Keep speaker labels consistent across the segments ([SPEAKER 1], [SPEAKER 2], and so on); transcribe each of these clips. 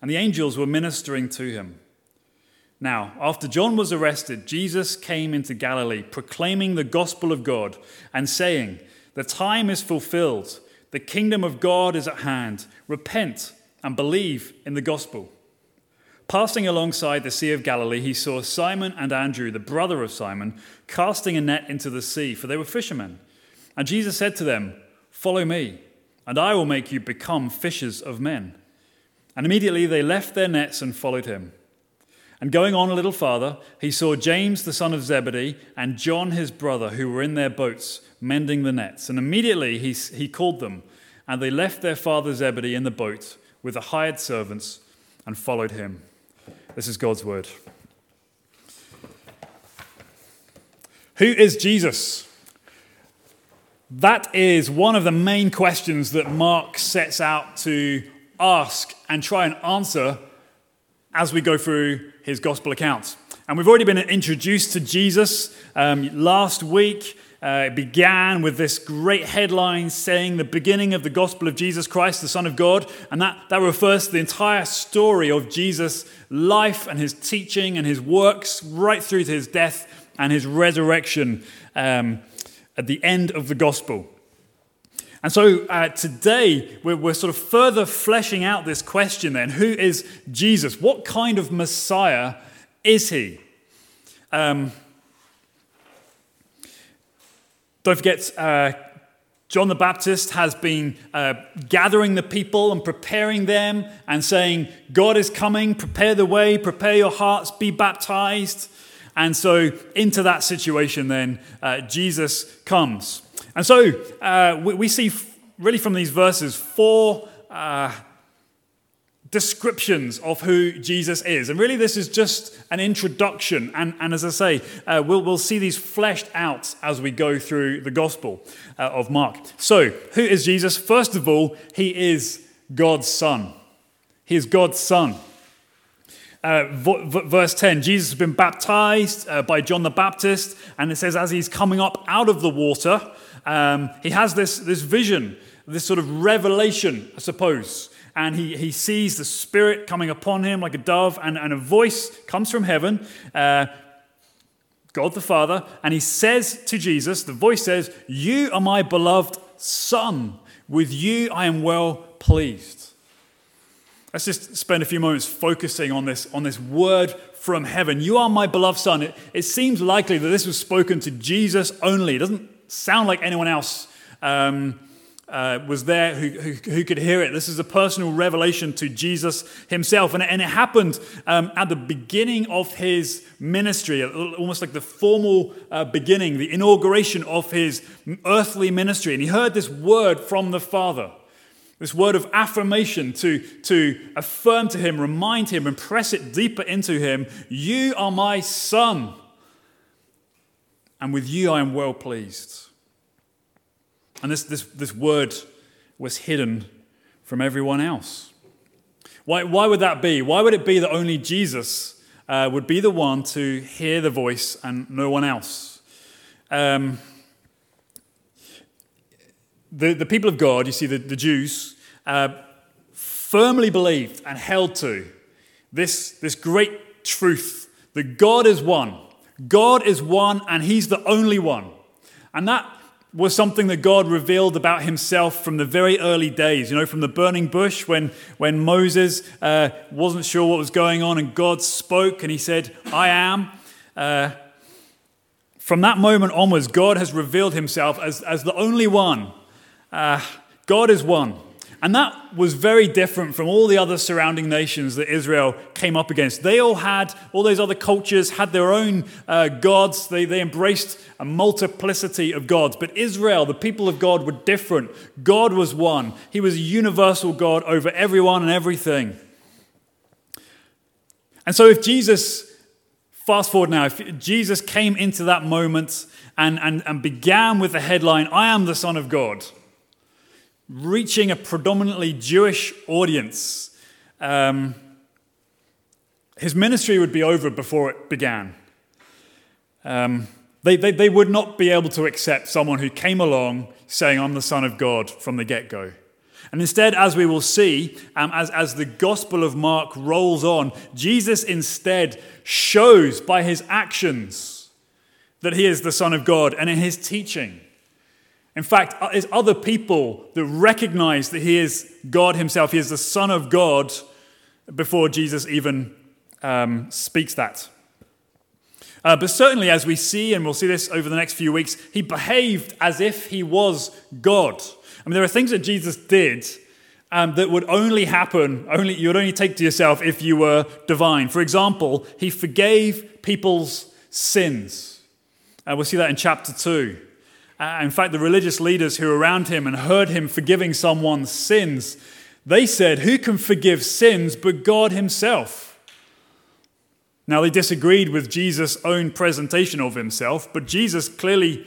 [SPEAKER 1] and the angels were ministering to him. Now, after John was arrested, Jesus came into Galilee, proclaiming the gospel of God and saying, The time is fulfilled, the kingdom of God is at hand. Repent and believe in the gospel. Passing alongside the Sea of Galilee, he saw Simon and Andrew, the brother of Simon, casting a net into the sea, for they were fishermen. And Jesus said to them, Follow me, and I will make you become fishers of men. And immediately they left their nets and followed him. And going on a little farther, he saw James the son of Zebedee and John his brother, who were in their boats mending the nets. And immediately he, he called them, and they left their father Zebedee in the boat with the hired servants and followed him. This is God's word. Who is Jesus? That is one of the main questions that Mark sets out to ask and try and answer as we go through his gospel accounts. And we've already been introduced to Jesus um, last week. Uh, it began with this great headline saying the beginning of the gospel of Jesus Christ, the Son of God. And that, that refers to the entire story of Jesus' life and his teaching and his works right through to his death and his resurrection um, at the end of the gospel. And so uh, today we're, we're, sort of further fleshing out this question then who is Jesus? What kind of Messiah is he? Um, don't forget, uh, John the Baptist has been uh, gathering the people and preparing them and saying, God is coming, prepare the way, prepare your hearts, be baptized. And so, into that situation, then, uh, Jesus comes. And so, uh, we, we, see really from these verses four uh, descriptions of who Jesus is. And really, this is just an introduction. And, and as I say, uh, we'll, we'll see these fleshed out as we go through the Gospel uh, of Mark. So, who is Jesus? First of all, he is God's Son. He is God's Son. Uh, verse 10 Jesus has been baptized uh, by John the Baptist, and it says, as he's coming up out of the water, um, he has this, this vision, this sort of revelation, I suppose and he, he sees the Spirit coming upon him like a dove, and, and a voice comes from heaven, uh, God the Father, and he says to Jesus, the voice says, You are my beloved Son. With you I am well pleased. Let's just spend a few moments focusing on this, on this word from heaven. You are my beloved Son. It, it seems likely that this was spoken to Jesus only. It doesn't sound like anyone else. Um, uh, was there who, who, who, could hear it. This is a personal revelation to Jesus himself. And, and it happened um, at the beginning of his ministry, almost like the formal uh, beginning, the inauguration of his earthly ministry. And he heard this word from the Father, this word of affirmation to, to affirm to him, remind him, and press it deeper into him You are my son, and with you I am well pleased. And this, this, this word was hidden from everyone else. Why, why would that be? Why would it be that only Jesus uh, would be the one to hear the voice and no one else? Um, the, the people of God, you see, the, the Jews, uh, firmly believed and held to this, this great truth that God is one. God is one and He's the only one. And that was something that God revealed about himself from the very early days. You know, from the burning bush when, when Moses uh, wasn't sure what was going on and God spoke and he said, I am. Uh, from that moment onwards, God has revealed himself as, as the only one. Uh, God is one. And that was very different from all the other surrounding nations that Israel came up against. They all had, all those other cultures had their own uh, gods. They, they embraced a multiplicity of gods. But Israel, the people of God, were different. God was one, He was a universal God over everyone and everything. And so, if Jesus, fast forward now, if Jesus came into that moment and, and, and began with the headline, I am the Son of God, reaching a predominantly Jewish audience, um, his ministry would be over before it began. Um, they, they, they would not be able to accept someone who came along saying, I'm the Son of God from the get go. And instead, as we will see, um, as, as the Gospel of Mark rolls on, Jesus instead shows by his actions that he is the Son of God and in his teaching. In fact, it's other people that recognize that he is God himself, he is the Son of God, before Jesus even um, speaks that. Uh, but certainly, as we see, and we'll see this over the next few weeks, he behaved as if he was God. I mean, there are things that Jesus did um, that would only happen, only, you would only take to yourself if you were divine. For example, he forgave people's sins. Uh, we'll see that in chapter 2. Uh, in fact, the religious leaders who were around him and heard him forgiving someone's sins, they said, Who can forgive sins but God Himself? Now, they disagreed with Jesus' own presentation of Himself, but Jesus clearly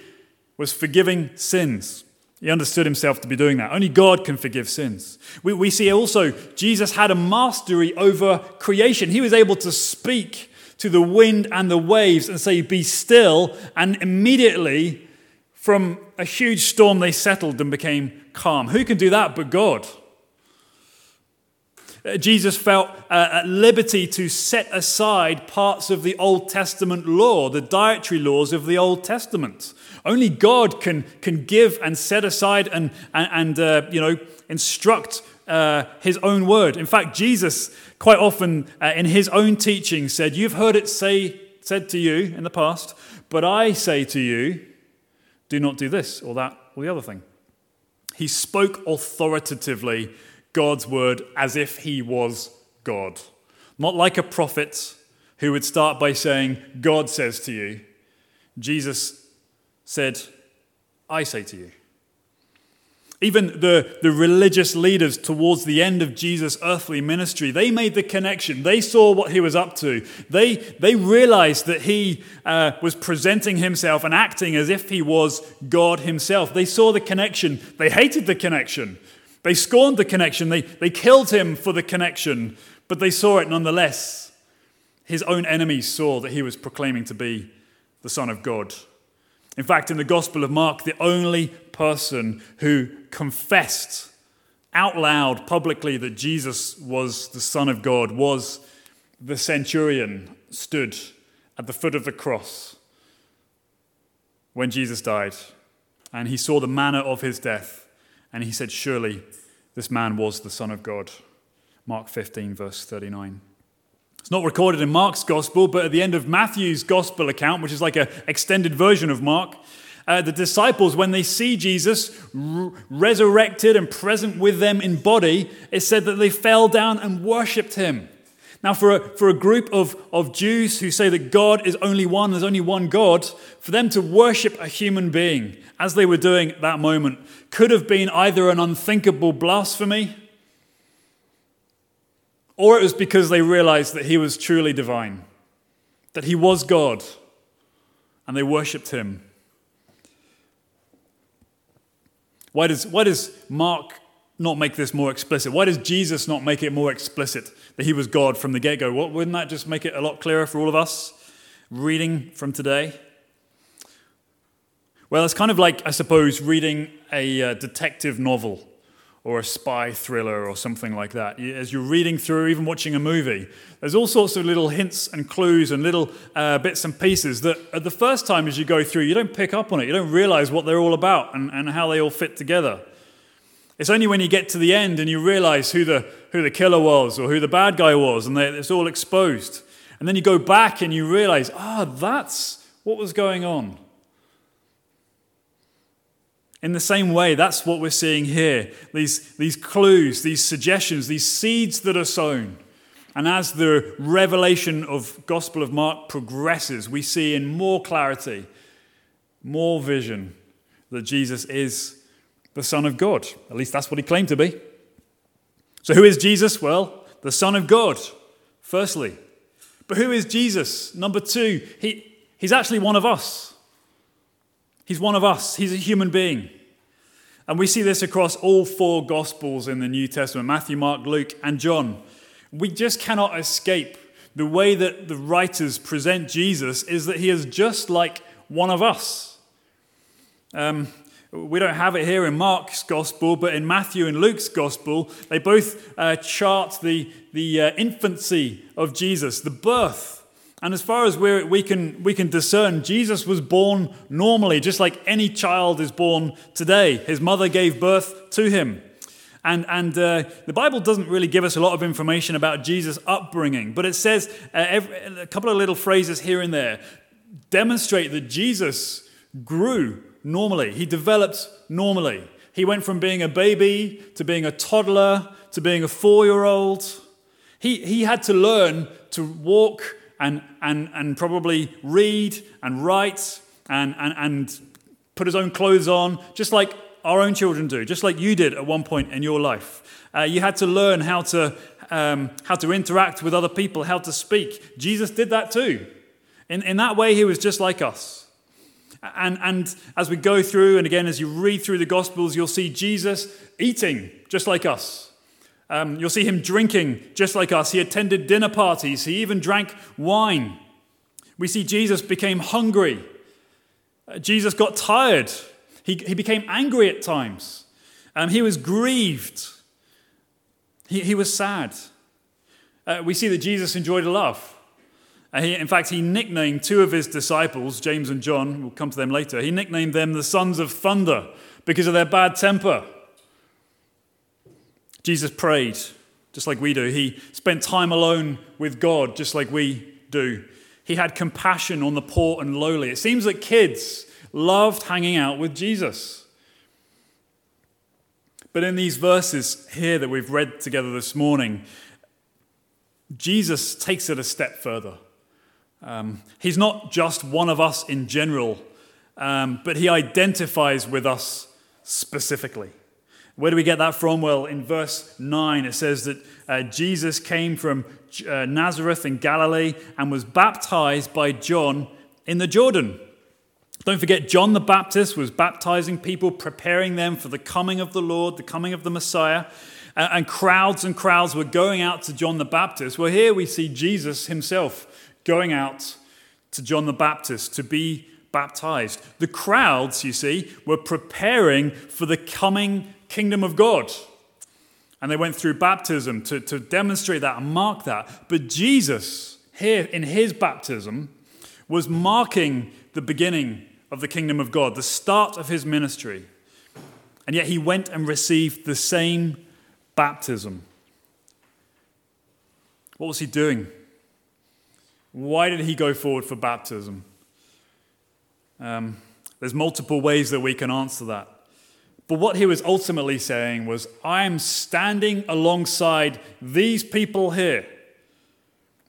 [SPEAKER 1] was forgiving sins. He understood himself to be doing that. Only God can forgive sins. We, we see also Jesus had a mastery over creation. He was able to speak to the wind and the waves and say, Be still. And immediately, from a huge storm, they settled and became calm. Who can do that but God? Uh, Jesus felt uh, at liberty to set aside parts of the Old Testament law, the dietary laws of the Old Testament. Only God can, can give and set aside and, and, uh, you know, instruct uh, his own word. In fact, Jesus quite often uh, in his own teaching said, You've heard it say, said to you in the past, but I say to you, do not do this or that or the other thing. He spoke authoritatively God's word as if he was God. Not like a prophet who would start by saying, God says to you. Jesus said, I say to you. Even the, the religious leaders towards the end of Jesus' earthly ministry, they made the connection. They saw what he was up to. They, they realized that he uh, was presenting himself and acting as if he was God himself. They saw the connection. They hated the connection. They scorned the connection. They, they killed him for the connection, but they saw it nonetheless. His own enemies saw that he was proclaiming to be the Son of God. In fact, in the Gospel of Mark, the only person who confessed out loud publicly that Jesus was the Son of God was the centurion stood at the foot of the cross when Jesus died. And he saw the manner of his death. And he said, Surely this man was the Son of God. Mark 15, verse 39. It's not recorded in Mark's gospel, but at the end of Matthew's gospel account, which is like an extended version of Mark, uh, the disciples, when they see Jesus r- resurrected and present with them in body, it said that they fell down and worshipped him. Now, for a, for a group of, of Jews who say that God is only one, there's only one God, for them to worship a human being, as they were doing at that moment, could have been either an unthinkable blasphemy or it was because they realized that he was truly divine, that he was God, and they worshipped him. Why does, why does Mark not make this more explicit? Why does Jesus not make it more explicit that he was God from the get go? Wouldn't that just make it a lot clearer for all of us reading from today? Well, it's kind of like, I suppose, reading a uh, detective novel or a spy thriller or something like that. As you're reading through, even watching a movie, there's all sorts of little hints and clues and little uh, bits and pieces that at the first time as you go through, you don't pick up on it. You don't realize what they're all about and, and how they all fit together. It's only when you get to the end and you realize who the, who the killer was or who the bad guy was and they, it's all exposed. And then you go back and you realize, ah, that's what was going on. In the same way, that's what we're seeing here these, these clues, these suggestions, these seeds that are sown. And as the revelation of Gospel of Mark progresses, we see in more clarity, more vision that Jesus is the Son of God. At least that's what he claimed to be. So, who is Jesus? Well, the Son of God, firstly. But who is Jesus? Number two, he, he's actually one of us. He's one of us, he's a human being. And we see this across all four Gospels in the New Testament Matthew, Mark, Luke, and John. We just cannot escape the way that the writers present Jesus is that he is just like one of us. Um, we don't have it here in Mark's gospel, but in Matthew and Luke's gospel, they both uh, chart the, the uh, infancy of Jesus, the birth and as far as we we, can, we can discern, Jesus was born normally, just like any child is born today. His mother gave birth to him. And, and uh, the Bible doesn't really give us a lot of information about Jesus' upbringing, but it says uh, every, a couple of little phrases here and there demonstrate that Jesus grew normally. He developed normally. He went from being a baby to being a toddler to being a four year old. He, he had to learn to walk and, and, and probably read and write and, and, and put his own clothes on, just like our own children do, just like you did at one point in your life. Uh, you had to learn how to, um, how to interact with other people, how to speak. Jesus did that too. In, in that way, he was just like us. And, and as we go through, and again, as you read through the Gospels, you'll see Jesus eating just like us. Um, you'll see him drinking just like us. He attended dinner parties, he even drank wine. We see Jesus became hungry. Uh, Jesus got tired. He, he became angry at times. Um, he was grieved. He, he was sad. Uh, we see that Jesus enjoyed a laugh. Uh, he, in fact, he nicknamed two of his disciples, James and John, we'll come to them later, he nicknamed them the sons of thunder because of their bad temper. Jesus prayed just like we do. He spent time alone with God just like we do. He had compassion on the poor and lowly. It seems that kids loved hanging out with Jesus. But in these verses here that we've read together this morning, Jesus takes it a step further. Um, he's not just one of us in general, um, but he identifies with us specifically. Where do we get that from? Well, in verse 9, it says that uh, Jesus came from uh, Nazareth in Galilee and was baptized by John in the Jordan. Don't forget, John the Baptist was baptizing people, preparing them for the coming of the Lord, the coming of the Messiah. Uh, and crowds and crowds were going out to John the Baptist. Well, here we see Jesus himself going out to John the Baptist to be baptized. The crowds, you see, were preparing for the coming kingdom of God. And they went through baptism to, to demonstrate that and mark that. But Jesus, here in his baptism, was marking the beginning of the kingdom of God, the start of his ministry. And yet he went and received the same baptism. What was he doing? Why did he go forward for baptism? Um, there's multiple ways that we can answer that. But what he was ultimately saying was, I am standing alongside these people here.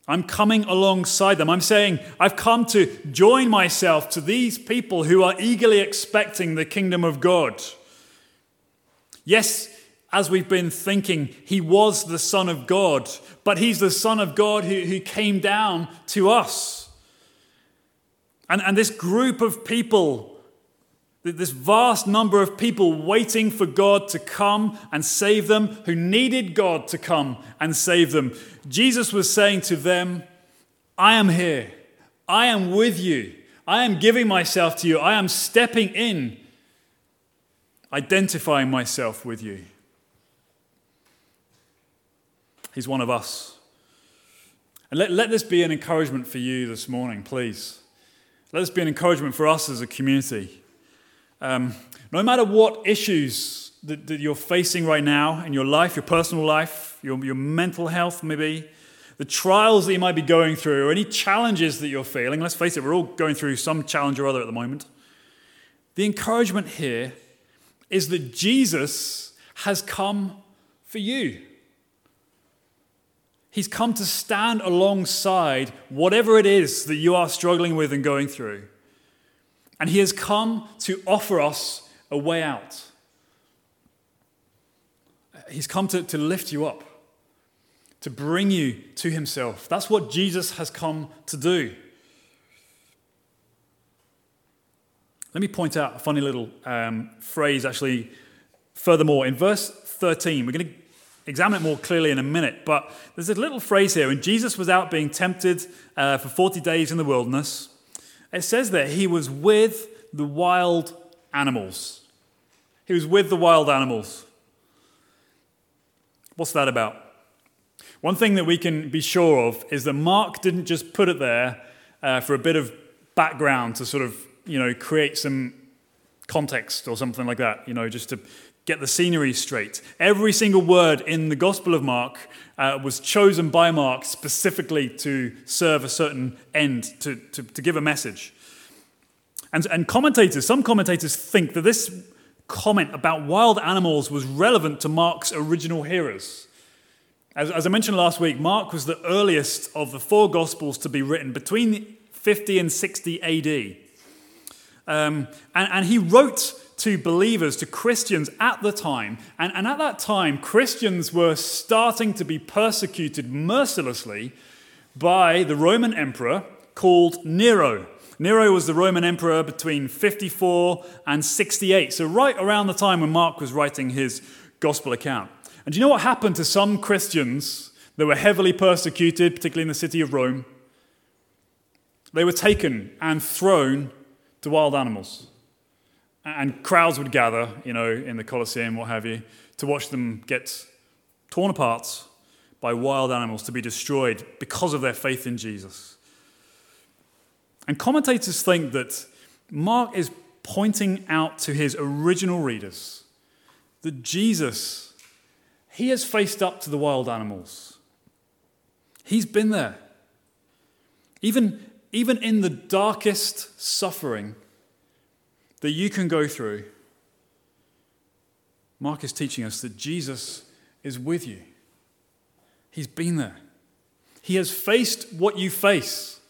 [SPEAKER 1] I'm coming alongside them. I'm saying, I've come to join myself to these people who are eagerly expecting the kingdom of God. Yes, as we've been thinking, he was the Son of God, but he's the Son of God who, who came down to us. And, and this group of people this vast number of people waiting for God to come and save them, who needed God to come and save them. Jesus was saying to them, I am here. I am with you. I am giving myself to you. I am stepping in, identifying myself with you. He's one of us. And let, let this be an encouragement for you this morning, please. Let this be an encouragement for us as a community. Um, no matter what issues that, that, you're facing right now in your life, your personal life, your, your mental health, maybe, the trials that you might be going through, or any challenges that you're feeling, let's face it, we're all going through some challenge or other at the moment. The encouragement here is that Jesus has come for you. He's come to stand alongside whatever it is that you are struggling with and going through. And he has come to offer us a way out. He's come to, to lift you up, to bring you to himself. That's what Jesus has come to do. Let me point out a funny little um, phrase, actually, furthermore. In verse 13, we're going to examine it more clearly in a minute, but there's a little phrase here. When Jesus was out being tempted uh, for 40 days in the wilderness, it says that he was with the wild animals. He was with the wild animals. What's that about? One thing that we can be sure of is that Mark didn't just put it there uh, for a bit of background to sort of you know, create some context or something like that, you know, just to get the scenery straight. Every single word in the Gospel of Mark uh, was chosen by Mark specifically to serve a certain end, to, to, to give a message. And, and commentators, some commentators think that this comment about wild animals was relevant to Mark's original hearers. As, as I mentioned last week, Mark was the earliest of the four Gospels to be written between 50 and 60 AD. Um, and, and he wrote to believers, to Christians at the time. And, and at that time, Christians were starting to be persecuted mercilessly by the Roman emperor called Nero. Nero was the Roman emperor between 54 and 68, so right around the time when Mark was writing his gospel account. And do you know what happened to some Christians that were heavily persecuted, particularly in the city of Rome? They were taken and thrown to wild animals. And crowds would gather, you know, in the Colosseum, what have you, to watch them get torn apart by wild animals to be destroyed because of their faith in Jesus. And commentators think that Mark is pointing out to his original readers that Jesus, he has faced up to the wild animals. He's been there. Even even in the darkest suffering that you can go through, Mark is teaching us that Jesus is with you. He's been there. He has faced what you face.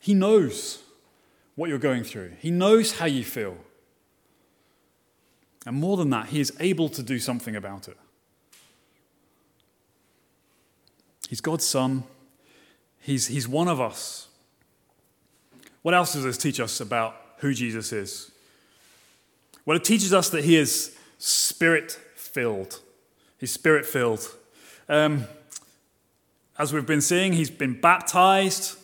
[SPEAKER 1] He knows what you're going through, He knows how you feel. And more than that, He is able to do something about it. He's God's Son. He's, he's one of us. What else does this teach us about who Jesus is? Well, it teaches us that he is spirit filled. He's spirit filled. Um, as we've been seeing, he's been baptized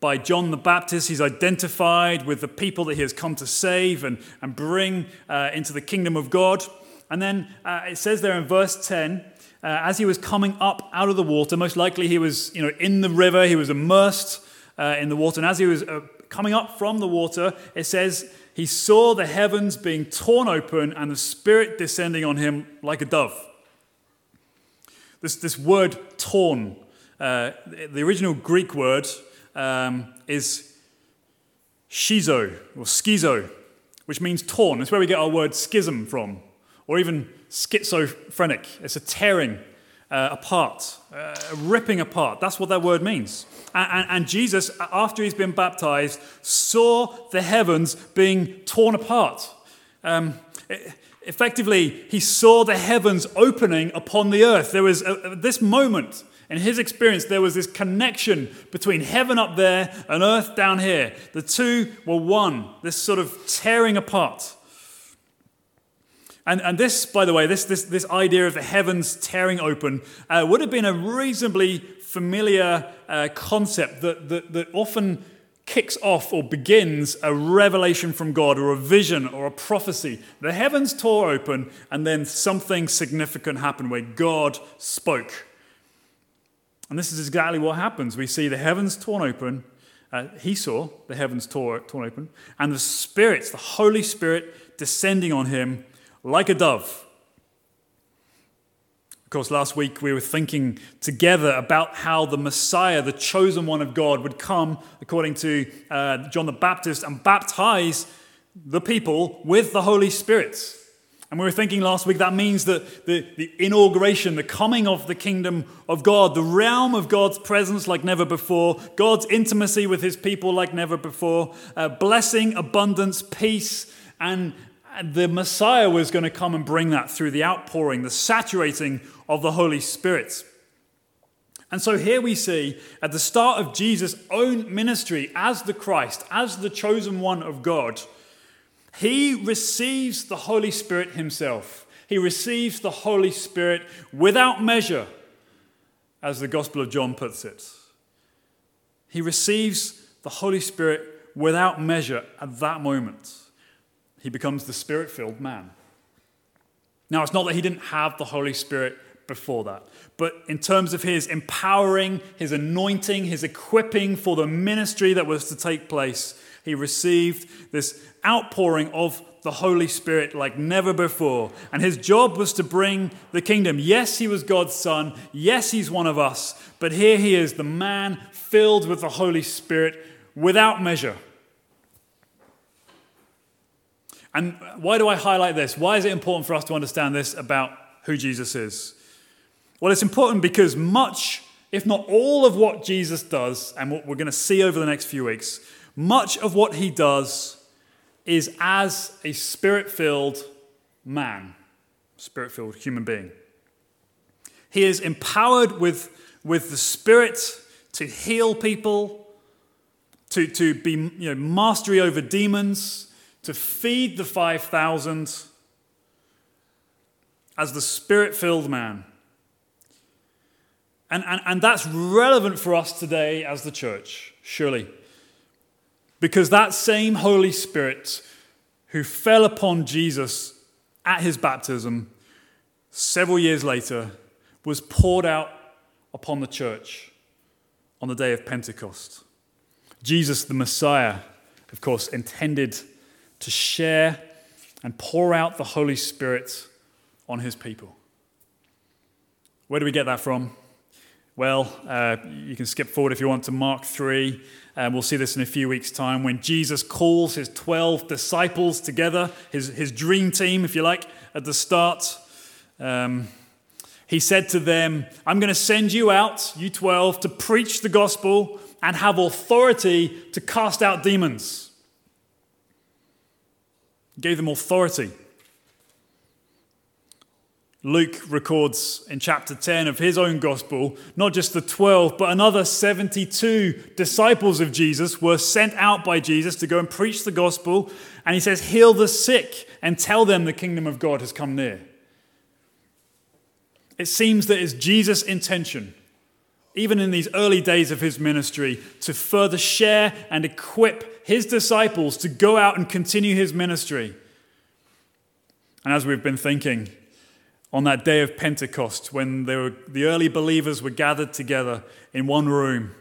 [SPEAKER 1] by John the Baptist. He's identified with the people that he has come to save and, and bring uh, into the kingdom of God. And then uh, it says there in verse 10 uh, as he was coming up out of the water, most likely he was you know, in the river, he was immersed uh, in the water. And as he was uh, coming up from the water, it says he saw the heavens being torn open and the Spirit descending on him like a dove. This, this word torn, uh, the original Greek word um, is schizo or schizo, which means torn. It's where we get our word schism from, or even schizophrenic. It's a tearing uh, apart, uh, ripping apart. That's what that word means. And, and, and, Jesus, after he's been baptized, saw the heavens being torn apart. Um, effectively, he saw the heavens opening upon the earth. There was a, this moment. In his experience, there was this connection between heaven up there and earth down here. The two were one, this sort of tearing apart. And, and this, by the way, this, this, this idea of the heavens tearing open uh, would have been a reasonably familiar uh, concept that, that, that often kicks off or begins a revelation from God or a vision or a prophecy. The heavens tore open, and then something significant happened where God spoke. And this is exactly what happens. We see the heavens torn open. Uh, he saw the heavens tore, torn open, and the spirits, the Holy Spirit, descending on him like a dove. Of course, last week we were thinking together about how the Messiah, the chosen one of God, would come, according to uh, John the Baptist, and baptize the people with the Holy Spirit. And we were thinking last week that means that the, the inauguration, the coming of the kingdom of God, the realm of God's presence like never before, God's intimacy with his people like never before, uh, blessing, abundance, peace, and, the Messiah was going to come and bring that through the outpouring, the saturating of the Holy Spirit. And so here we see at the start of Jesus' own ministry as the Christ, as the chosen one of God, he receives the Holy Spirit himself. He receives the Holy Spirit without measure, as the Gospel of John puts it. He receives the Holy Spirit without measure at that moment. He becomes the spirit filled man. Now, it's not that he didn't have the Holy Spirit before that. But in terms of his empowering, his anointing, his equipping for the ministry that was to take place, he received this outpouring of the Holy Spirit like never before. And his job was to bring the kingdom. Yes, he was God's son. Yes, he's one of us. But here he is, the man filled with the Holy Spirit without measure. And why do I highlight this? Why is it important for us to understand this about who Jesus is? Well, it's important because much, if not all, of what Jesus does, and what we're going to see over the next few weeks, much of what he does is as a spirit filled man, spirit filled human being. He is empowered with, with the Spirit to heal people, to, to be you know, mastery over demons, to feed the 5,000 as the spirit filled man. And, and, and that's relevant for us today as the church, surely. Because that same Holy Spirit who fell upon Jesus at his baptism several years later was poured out upon the church on the day of Pentecost. Jesus, the Messiah, of course, intended to share and pour out the Holy Spirit on his people. Where do we get that from? Well, uh, you can skip forward if you want to Mark 3. And we'll see this in a few weeks' time when Jesus calls his 12 disciples together, his, his dream team, if you like, at the start. Um, he said to them, I'm going to send you out, you 12, to preach the gospel and have authority to cast out demons. Gave them authority. Luke records in chapter 10 of his own gospel, not just the 12, but another 72 disciples of Jesus were sent out by Jesus to go and preach the gospel. And he says, Heal the sick and tell them the kingdom of God has come near. It seems that it's Jesus' intention, even in these early days of his ministry, to further share and equip his disciples to go out and continue his ministry. And as we've been thinking, on that day of Pentecost when were, the early believers were gathered together in one room.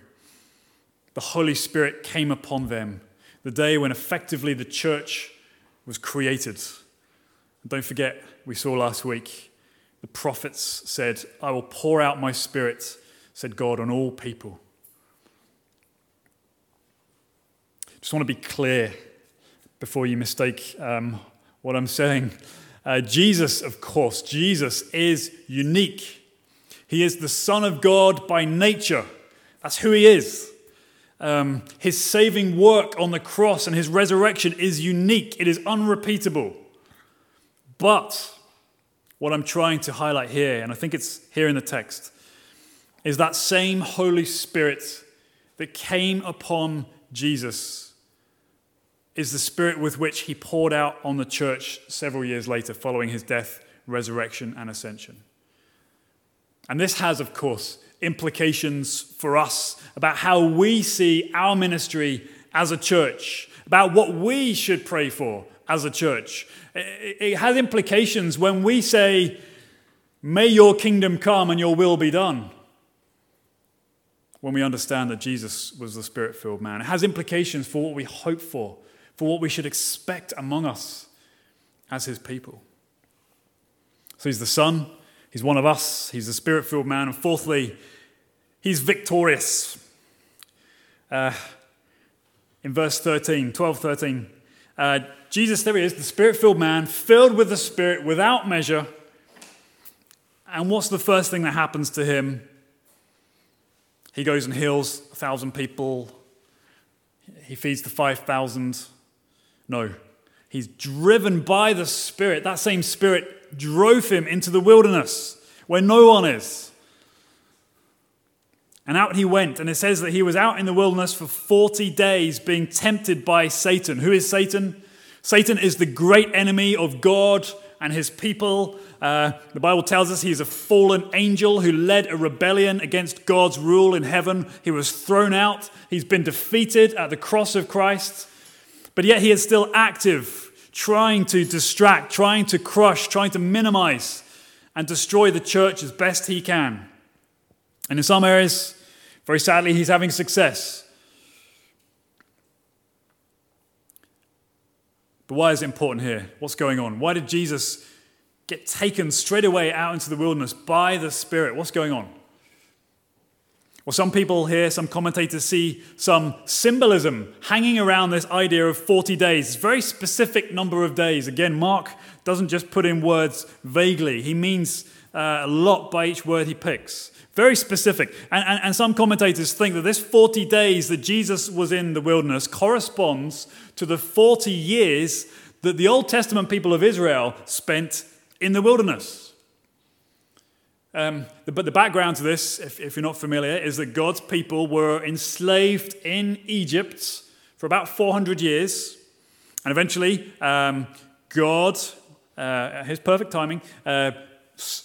[SPEAKER 1] The Holy Spirit came upon them, the day when effectively the church was created. And don't forget, we saw last week, the prophets said, I will pour out my spirit, said God, on all people. Just want to be clear before you mistake um, what I'm saying. Uh, Jesus, of course, Jesus is unique. He is the Son of God by nature. That's who he is. Um, his saving work on the cross and his resurrection is unique, it is unrepeatable. But what I'm trying to highlight here, and I think it's here in the text, is that same Holy Spirit that came upon Jesus is the spirit with which he poured out on the church several years later, following his death, resurrection, and ascension. And this has, of course, implications for us about how we see our ministry as a church, about what we should pray for as a church. It has implications when we say, May your kingdom come and your will be done. When we understand that Jesus was the spirit filled man, it has implications for what we hope for for what we should expect among us as his people. So he's the Son, he's one of us, he's the spirit filled man, and fourthly, he's victorious. Uh, in verse 13, 12, 13, uh, Jesus, there he is, the spirit filled man, filled with the Spirit without measure. And what's the first thing that happens to him? He goes and heals a thousand people. He feeds the 5,000. No. He's driven by the Spirit. That same Spirit drove him into the wilderness where no one is. And out he went. And it says that he was out in the wilderness for 40 days being tempted by Satan. Who is Satan? Satan is the great enemy of God and his people. Uh, the Bible tells us he's a fallen angel who led a rebellion against God's rule in heaven. He was thrown out. He's been defeated at the cross of Christ. But yet he is still active, trying to distract, trying to crush, trying to minimize and destroy the church as best he can. And in some areas, very sadly, he's having success. But why is it important here? What's going on? Why did Jesus get taken straight away out into the wilderness by the Spirit? What's going on? Well, some people here, some commentators see some symbolism hanging around this idea of 40 days. It's a very specific number of days. Again, Mark doesn't just put in words vaguely, he means uh, a lot by each word he picks. Very specific. And, and, and some commentators think that this 40 days that Jesus was in the wilderness corresponds to the 40 years that the Old Testament people of Israel spent in the wilderness. Um, but the background to this, if, if, you're not familiar, is that God's people were enslaved in Egypt for about 400 years. And eventually, um, God, uh, his perfect timing, uh,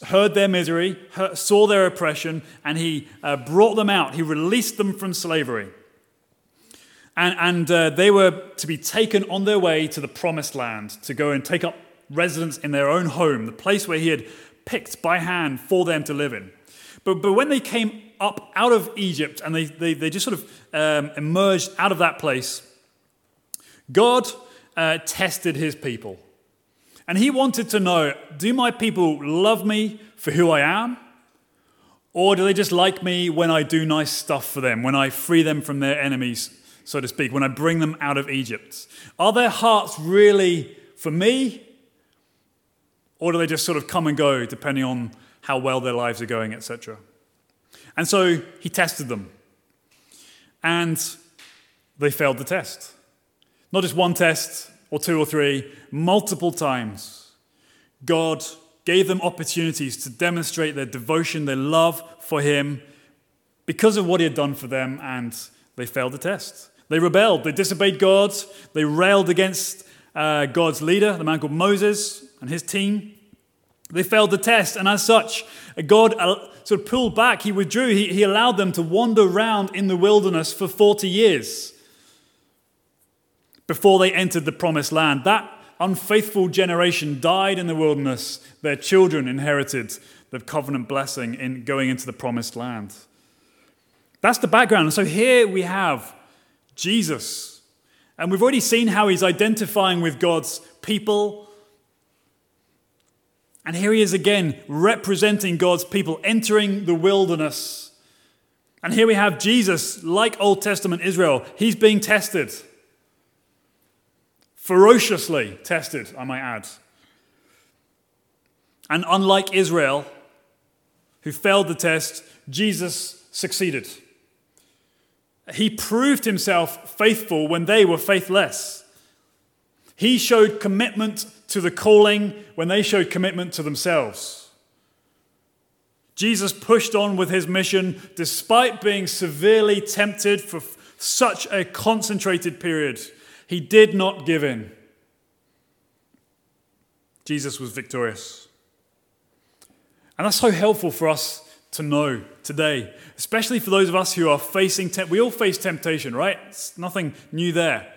[SPEAKER 1] heard their misery, heard, saw their oppression, and he uh, brought them out. He released them from slavery. And, and uh, they were to be taken on their way to the promised land to go and take up residence in their own home, the place where he had picked by hand for them to live in. But, but when they came up out of Egypt and they, they, they just sort of um, emerged out of that place, God uh, tested his people. And he wanted to know do my people love me for who I am? Or do they just like me when I do nice stuff for them, when I free them from their enemies, so to speak, when I bring them out of Egypt? Are their hearts really for me? Or do they just sort of come and go depending on how well their lives are going, etc.? And so he tested them. And they failed the test. Not just one test, or two or three, multiple times, God gave them opportunities to demonstrate their devotion, their love for Him because of what He had done for them, and they failed the test. They rebelled, they disobeyed God, they railed against uh, God's leader, the man called Moses, and his team. They failed the test, and as such, God uh, sort of pulled back. He withdrew. He, he allowed them to wander around in the wilderness for 40 years before they entered the promised land. That unfaithful generation died in the wilderness. Their children inherited the covenant blessing in going into the promised land. That's the background. So here we have Jesus. And we've already seen how he's identifying with God's people. And here he is again representing God's people, entering the wilderness. And here we have Jesus, like Old Testament Israel, he's being tested ferociously tested, I might add. And unlike Israel, who failed the test, Jesus succeeded. He proved himself faithful when they were faithless. He showed commitment to the calling when they showed commitment to themselves. Jesus pushed on with his mission despite being severely tempted for such a concentrated period. He did not give in. Jesus was victorious. And that's so helpful for us to know today, especially for those of us who are facing we all face temptation, right? It's nothing new there.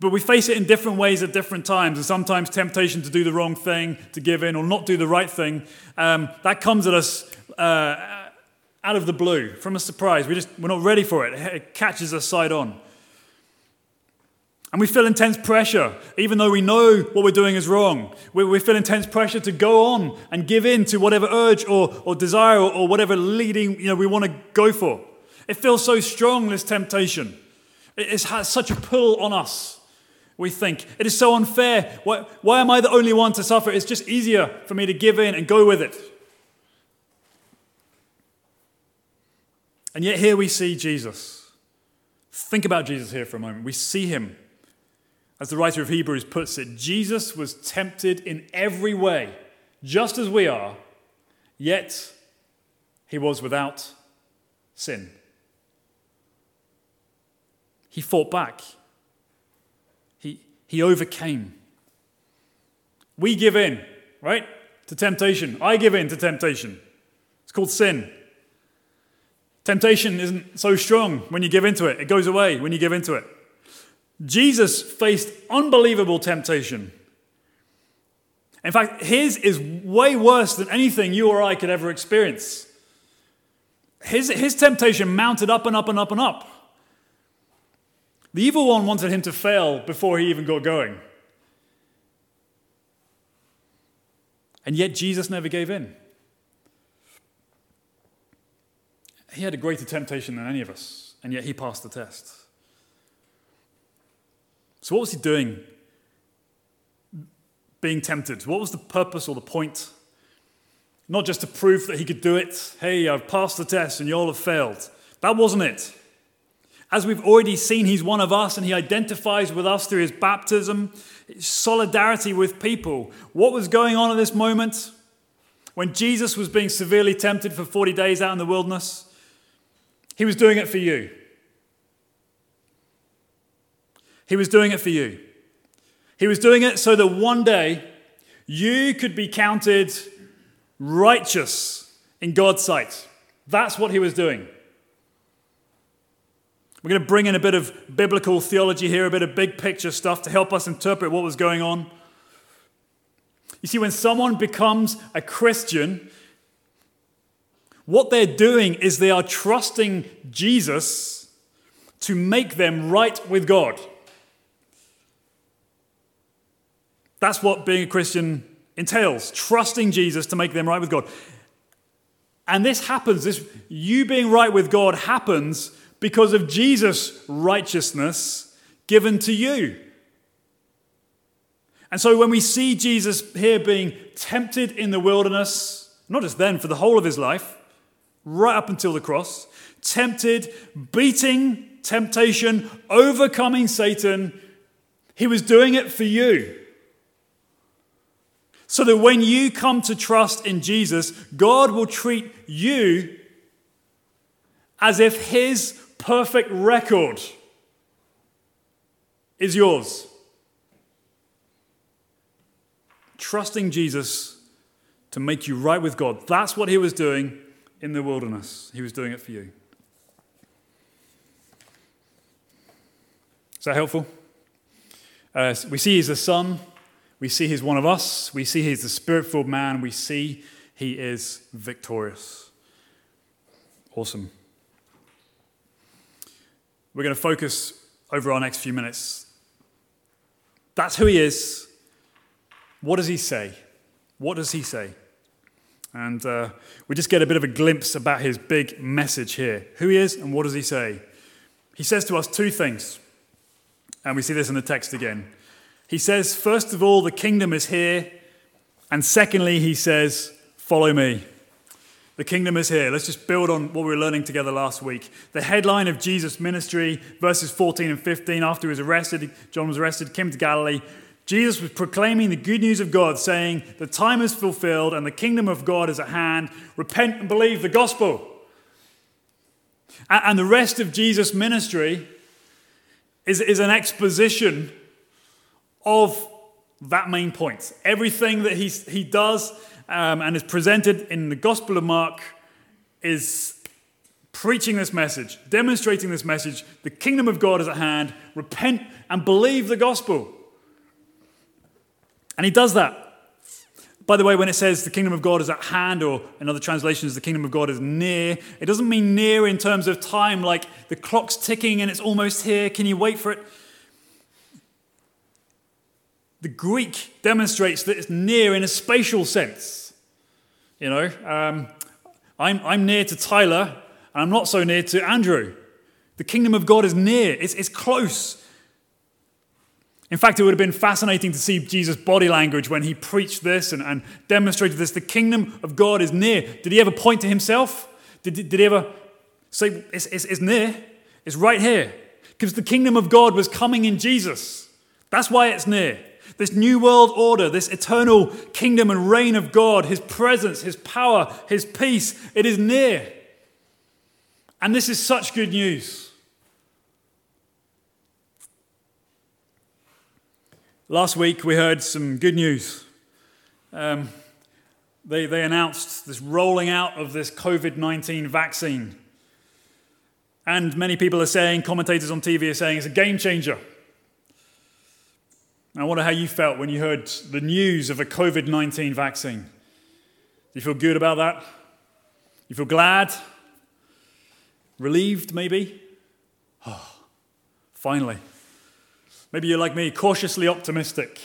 [SPEAKER 1] But we face it in different ways at different times, and sometimes temptation to do the wrong thing, to give in, or not do the right thing, um, that comes at us uh, out of the blue, from a surprise. We just we're not ready for it. It catches us side on. And we feel intense pressure, even though we know what we're doing is wrong. We, we feel intense pressure to go on and give in to whatever urge or, or desire or, or whatever leading you know, we want to go for. It feels so strong, this temptation. It, it has such a pull on us, we think. It is so unfair. Why, why am I the only one to suffer? It's just easier for me to give in and go with it. And yet, here we see Jesus. Think about Jesus here for a moment. We see him as the writer of Hebrews puts it, Jesus was tempted in every way, just as we are, yet he was without sin. he fought back, he, overcame. We give in, right, to temptation. I give in to temptation. It's called sin. Temptation isn't so strong when you give into it, it goes away when you give into it. Jesus faced unbelievable temptation. In fact, his is way worse than anything you or I could ever experience. His, his temptation mounted up and up and up and up. The evil one wanted him to fail before he even got going. And yet, Jesus never gave in. He had a greater temptation than any of us, and yet he passed the test. So, what was he doing being tempted? What was the purpose or the point? Not just to prove that he could do it. Hey, I've passed the test and you all have failed. That wasn't it. As we've already seen, he's one of us and he identifies with us through his baptism, solidarity with people. What was going on at this moment? When Jesus was being severely tempted for 40 days out in the wilderness, he was doing it for you. He was doing it for you. He was doing it so that one day you could be counted righteous in God's sight. That's what he was doing. We're going to bring in a bit of biblical theology here, a bit of big picture stuff to help us interpret what was going on. You see, when someone becomes a Christian, what they're doing is they are trusting Jesus to make them right with God. That's what being a Christian entails trusting Jesus to make them right with God. And this happens, this you being right with God happens because of Jesus' righteousness given to you. And so when we see Jesus here being tempted in the wilderness, not just then, for the whole of his life, right up until the cross, tempted, beating temptation, overcoming Satan, he was doing it for you. So that when you come to trust in Jesus, God will treat you as if His perfect record is yours. Trusting Jesus to make you right with God. That's what He was doing in the wilderness. He was doing it for you. Is that helpful? Uh, we see He's the Son. We see he's one of us. We see he's the spirit filled man. We see he is victorious. Awesome. We're going to focus over our next few minutes. That's who he is. What does he say? What does he say? And uh, we just get a bit of a glimpse about his big message here. Who he is and what does he say? He says to us two things. And we see this in the text again. He says, first of all, the kingdom is here. And secondly, he says, follow me. The kingdom is here. Let's just build on what we were learning together last week. The headline of Jesus' ministry, verses 14 and 15, after he was arrested, John was arrested, came to Galilee. Jesus was proclaiming the good news of God, saying, The time is fulfilled and the kingdom of God is at hand. Repent and believe the gospel. And the rest of Jesus' ministry is, is an exposition of that main point. Everything that he's, he does um, and is presented in the Gospel of Mark is preaching this message, demonstrating this message. The kingdom of God is at hand. Repent and believe the gospel. And he does that. By the way, when it says the kingdom of God is at hand, or in other translations, the kingdom of God is near, it doesn't mean near in terms of time, like the clock's ticking and it's almost here. Can you wait for it? The Greek demonstrates that it's near in a spatial sense. You know, um, I'm, I'm near to Tyler, and I'm not so near to Andrew. The kingdom of God is near, it's, it's close. In fact, it would have been fascinating to see Jesus' body language when he preached this and, and demonstrated this. The kingdom of God is near. Did he ever point to himself? Did, did, he ever say, it's, it's, it's near? It's right here. Because the kingdom of God was coming in Jesus. That's why it's near this new world order, this eternal kingdom and reign of God, his presence, his power, his peace, it is near. And this is such good news. Last week we heard some good news. Um, they, they announced this rolling out of this COVID 19 vaccine. And many people are saying, commentators on TV are saying, it's a game changer. I wonder how you felt when you heard the news of a COVID 19 vaccine. Do you feel good about that? You feel glad? Relieved, maybe? Oh, finally. Maybe you're like me, cautiously optimistic,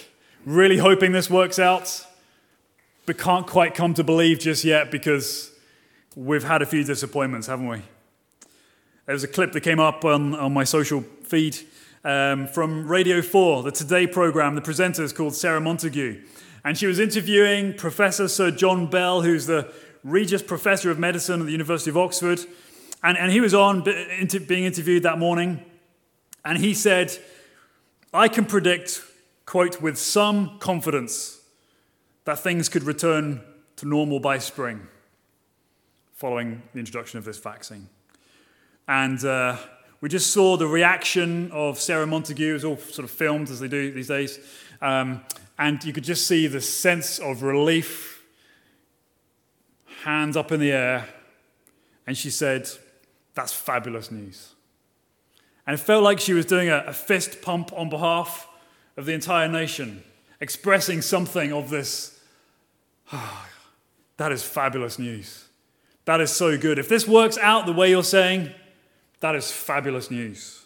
[SPEAKER 1] really hoping this works out, but can't quite come to believe just yet because we've had a few disappointments, haven't we? There was a clip that came up on, on my social feed um, from Radio 4, the Today program. The presenter is called Sarah Montague. And she was interviewing Professor Sir John Bell, who's the Regius Professor of Medicine at the University of Oxford. And, and he was on being interviewed that morning. And he said, I can predict, quote, with some confidence that things could return to normal by spring following the introduction of this vaccine. And uh, we just saw the reaction of Sarah Montague. It was all sort of filmed as they do these days. Um, and you could just see the sense of relief, hands up in the air. And she said, That's fabulous news. And it felt like she was doing a, a fist pump on behalf of the entire nation, expressing something of this. Oh, that is fabulous news. That is so good. If this works out the way you're saying, that is fabulous news.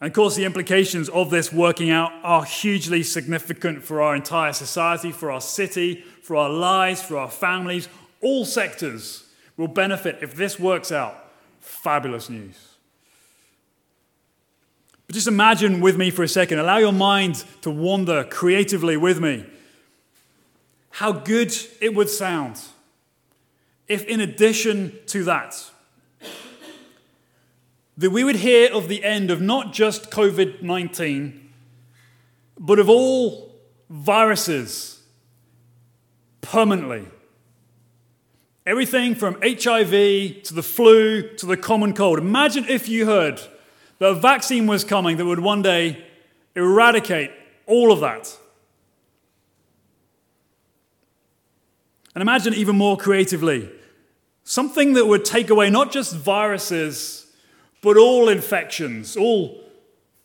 [SPEAKER 1] And of course, the implications of this working out are hugely significant for our entire society, for our city, for our lives, for our families. All sectors will benefit if this works out. Fabulous news. But just imagine with me for a second, allow your mind to wander creatively with me. How good it would sound if, in addition to that, that we would hear of the end of not just COVID 19, but of all viruses permanently. Everything from HIV to the flu to the common cold. Imagine if you heard that a vaccine was coming that would one day eradicate all of that. And imagine even more creatively something that would take away not just viruses, but all infections, all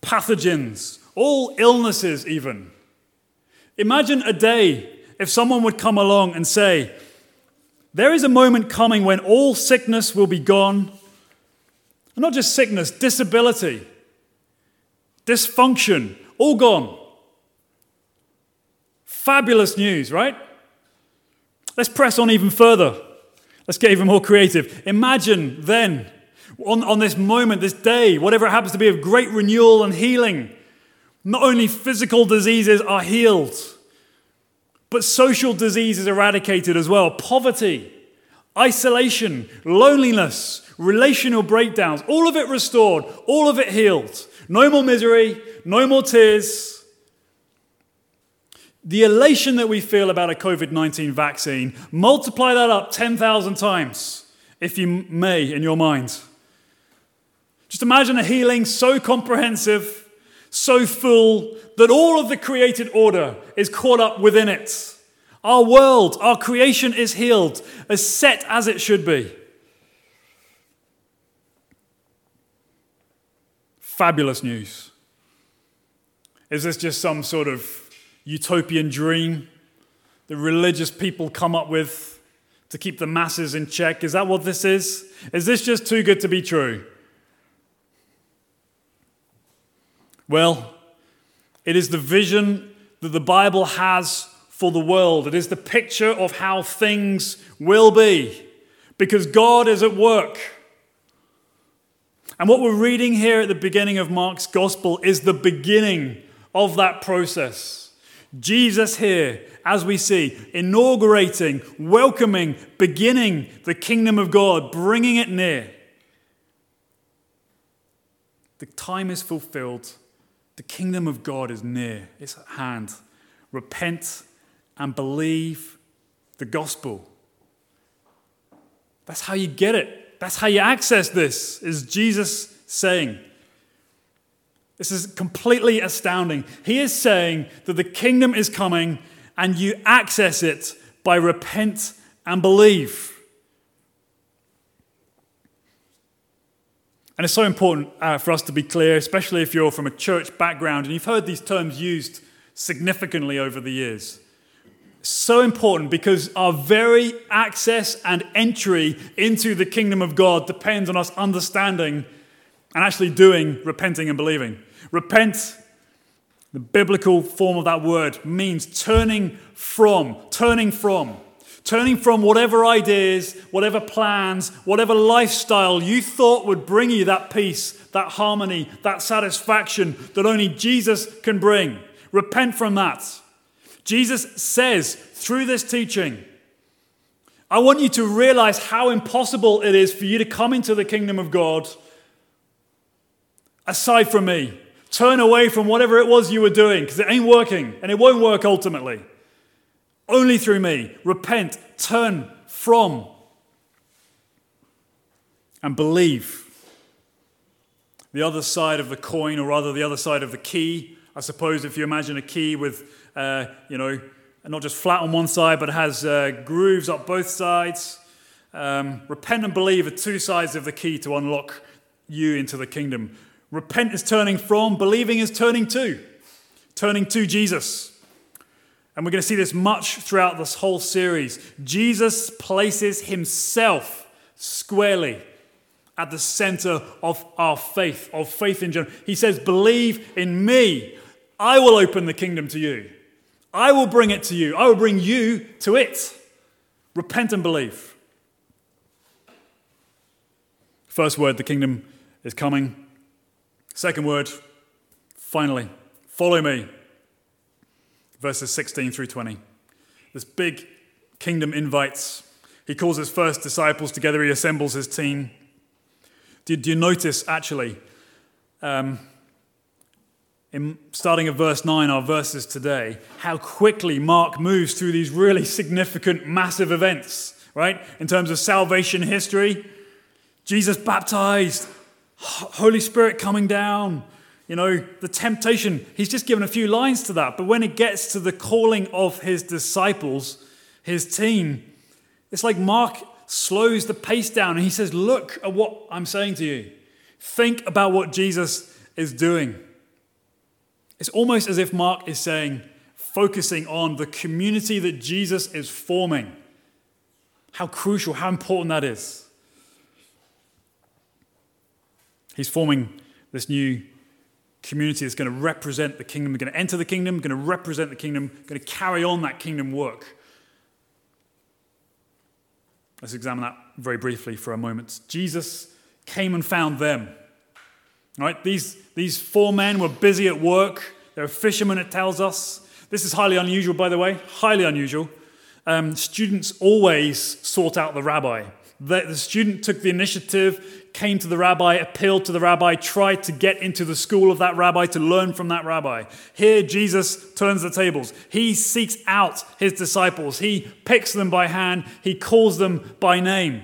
[SPEAKER 1] pathogens, all illnesses, even. Imagine a day if someone would come along and say, There is a moment coming when all sickness will be gone and not just sickness, disability, dysfunction, all gone. Fabulous news, right? Let's press on even further. Let's get even more creative. Imagine then, on, on this moment, this day, whatever it happens to be of great renewal and healing, not only physical diseases are healed, but social diseases eradicated as well. Poverty, isolation, loneliness, relational breakdowns, all of it restored, all of it healed. No more misery, no more tears. The elation that we feel about a COVID 19 vaccine, multiply that up 10,000 times, if you may, in your mind. Just imagine a healing so comprehensive, so full, that all of the created order is caught up within it. Our world, our creation is healed, as set as it should be. Fabulous news. Is this just some sort of utopian dream that religious people come up with to keep the masses in check? Is that what this is? Is this just too good to be true? Well, it is the vision that the Bible has for the world. It is the picture of how things will be because God is at work. And what we're reading here at the beginning of Mark's gospel is the beginning of that process. Jesus here, as we see, inaugurating, welcoming, beginning the kingdom of God, bringing it near. The time is fulfilled. The kingdom of God is near, it's at hand. Repent and believe the gospel. That's how you get it. That's how you access this, is Jesus saying. This is completely astounding. He is saying that the kingdom is coming and you access it by repent and believe. And it's so important uh, for us to be clear, especially if you're from a church background and you've heard these terms used significantly over the years. So important because our very access and entry into the kingdom of God depends on us understanding and actually doing repenting and believing. Repent, the biblical form of that word, means turning from, turning from. Turning from whatever ideas, whatever plans, whatever lifestyle you thought would bring you that peace, that harmony, that satisfaction that only Jesus can bring. Repent from that. Jesus says through this teaching, I want you to realize how impossible it is for you to come into the kingdom of God aside from me. Turn away from whatever it was you were doing because it ain't working and it won't work ultimately. Only through me. Repent, turn from, and believe. The other side of the coin, or rather the other side of the key, I suppose if you imagine a key with, uh, you know, not just flat on one side, but has uh, grooves up both sides. Um, repent and believe are two sides of the key to unlock you into the kingdom. Repent is turning from, believing is turning to, turning to Jesus. And we're going to see this much throughout this whole series. Jesus places himself squarely at the center of our faith, of faith in general. He says, Believe in me. I will open the kingdom to you. I will bring it to you. I will bring you to it. Repent and believe. First word, the kingdom is coming. Second word, finally, follow me verses 16 through 20. This big kingdom invites. He calls his first disciples together, he assembles his team. Did you notice, actually, um, in starting at verse 9, our verses today, how quickly Mark moves through these really significant, massive events, right? In terms of salvation history, Jesus baptized, Holy Spirit coming down, you know, the temptation, he's just given a few lines to that. But when it gets to the calling of his disciples, his team, it's like Mark slows the pace down and he says, Look at what I'm saying to you. Think about what Jesus is doing. It's almost as if Mark is saying, focusing on the community that Jesus is forming. How crucial, how important that is. He's forming this new community that's going to represent the kingdom, going to enter the kingdom, going to represent the kingdom, going to carry on that kingdom work. Let's examine that very briefly for a moment. Jesus came and found them. Right? These, these four men were busy at work. They were fishermen, it tells us. This is highly unusual, by the way, highly unusual. Um, students always sought out the rabbi. The, the student took the initiative, came to the rabbi, appealed to the rabbi, tried to get into the school of that rabbi to learn from that rabbi. Here, Jesus turns the tables. He seeks out his disciples, he picks them by hand, he calls them by name.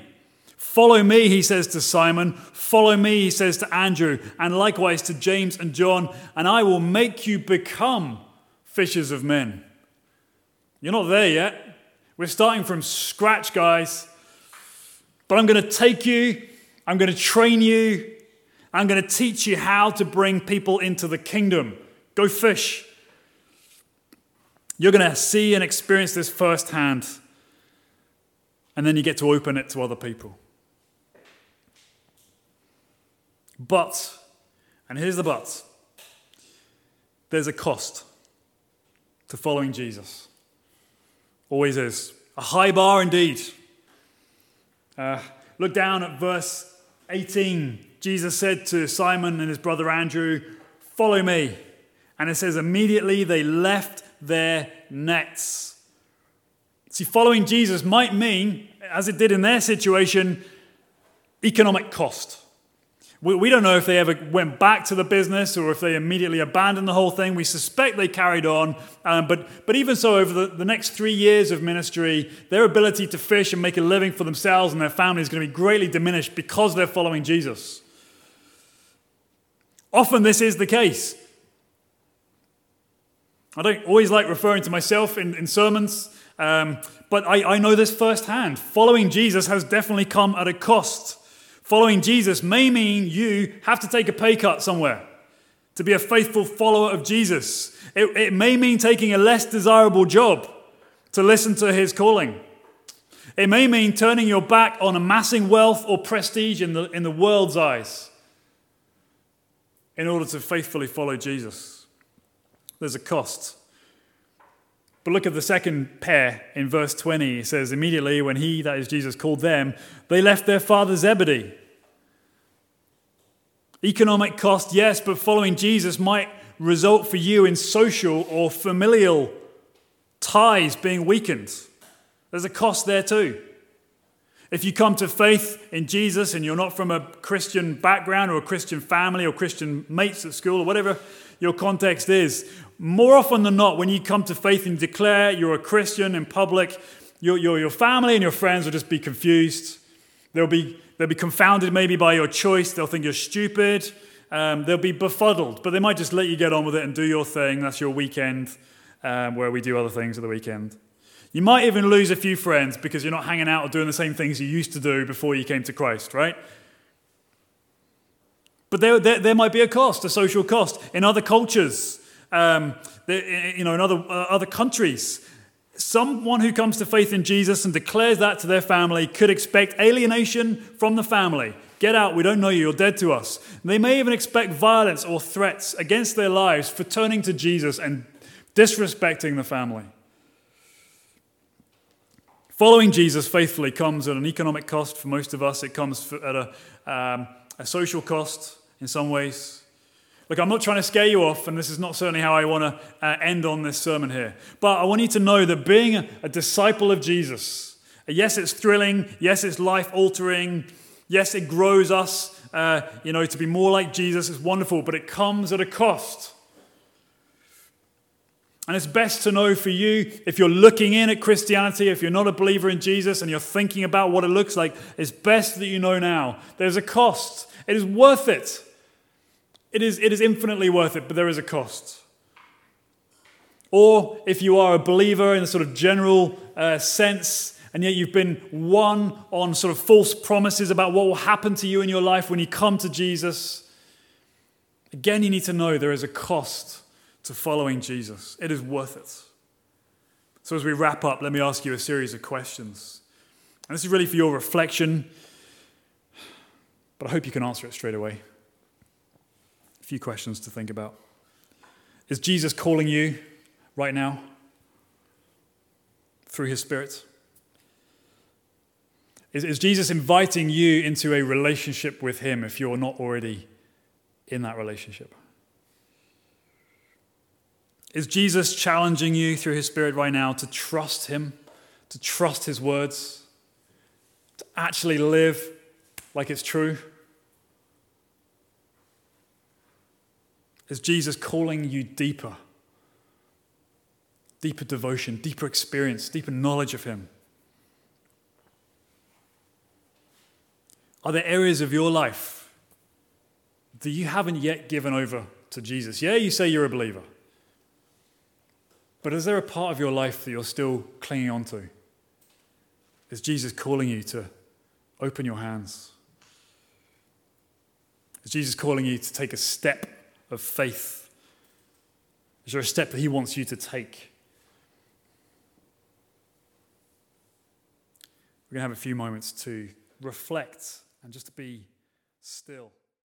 [SPEAKER 1] Follow me, he says to Simon. Follow me, he says to Andrew, and likewise to James and John, and I will make you become fishers of men. You're not there yet. We're starting from scratch, guys. But I'm going to take you, I'm going to train you, I'm going to teach you how to bring people into the kingdom. Go fish. You're going to see and experience this firsthand. And then you get to open it to other people. But, and here's the but there's a cost to following Jesus. Always is. A high bar indeed. Uh, look down at verse 18. Jesus said to Simon and his brother Andrew, Follow me. And it says, immediately they left their nets. See, following Jesus might mean, as it did in their situation, economic cost. We, we don't know if they ever went back to the business or if they immediately abandoned the whole thing. We suspect they carried on. Um, but, but even so, over the, the next three years of ministry, their ability to fish and make a living for themselves and their families is going to be greatly diminished because they're following Jesus. Often this is the case. I don't always like referring to myself in, in sermons, um, but I, I know this firsthand. Following Jesus has definitely come at a cost. Following Jesus may mean you have to take a pay cut somewhere to be a faithful follower of Jesus. It, it may mean taking a less desirable job to listen to his calling. It may mean turning your back on amassing wealth or prestige in the, in the world's eyes in order to faithfully follow Jesus. There's a cost. But look at the second pair in verse 20. It says, Immediately when he, that is Jesus, called them, they left their father Zebedee. Economic cost, yes, but following Jesus might result for you in social or familial ties being weakened. There's a cost there too. If you come to faith in Jesus and you're not from a Christian background or a Christian family or Christian mates at school or whatever your context is, more often than not, when you come to faith and declare you're a Christian in public, your, your, your family and your friends will just be confused. They'll be, they'll be confounded maybe by your choice. They'll think you're stupid. Um, they'll be befuddled, but they might just let you get on with it and do your thing. That's your weekend um, where we do other things at the weekend. You might even lose a few friends because you're not hanging out or doing the same things you used to do before you came to Christ, right? But there, there, there might be a cost, a social cost. In other cultures, um, you know, in other, uh, other countries, someone who comes to faith in Jesus and declares that to their family could expect alienation from the family. Get out, we don't know you, you're dead to us. They may even expect violence or threats against their lives for turning to Jesus and disrespecting the family. Following Jesus faithfully comes at an economic cost for most of us. It comes at a, um, a social cost in some ways. Look, I'm not trying to scare you off, and this is not certainly how I want to uh, end on this sermon here. But I want you to know that being a, a disciple of Jesus, yes, it's thrilling. Yes, it's life altering. Yes, it grows us, uh, you know, to be more like Jesus. It's wonderful, but it comes at a cost. And it's best to know for you, if you're looking in at Christianity, if you're not a believer in Jesus and you're thinking about what it looks like, it's best that you know now. There's a cost. It is worth it. It is, it is infinitely worth it, but there is a cost. Or if you are a believer in the sort of general uh, sense, and yet you've been won on sort of false promises about what will happen to you in your life when you come to Jesus, again, you need to know there is a cost to following Jesus. It is worth it. So, as we wrap up, let me ask you a series of questions. And this is really for your reflection, but I hope you can answer it straight away. A few questions to think about. Is Jesus calling you right now through his Spirit? Is, is Jesus inviting you into a relationship with him if you're not already in that relationship? Is Jesus challenging you through his Spirit right now to trust him, to trust his words, to actually live like it's true? Is Jesus calling you deeper? Deeper devotion, deeper experience, deeper knowledge of him? Are there areas of your life that you haven't yet given over to Jesus? Yeah, you say you're a believer. But is there a part of your life that you're still clinging on to? Is Jesus calling you to open your hands? Is Jesus calling you to take a step of faith? Is there a step that he wants you to take? We're going to have a few moments to reflect and just to be still.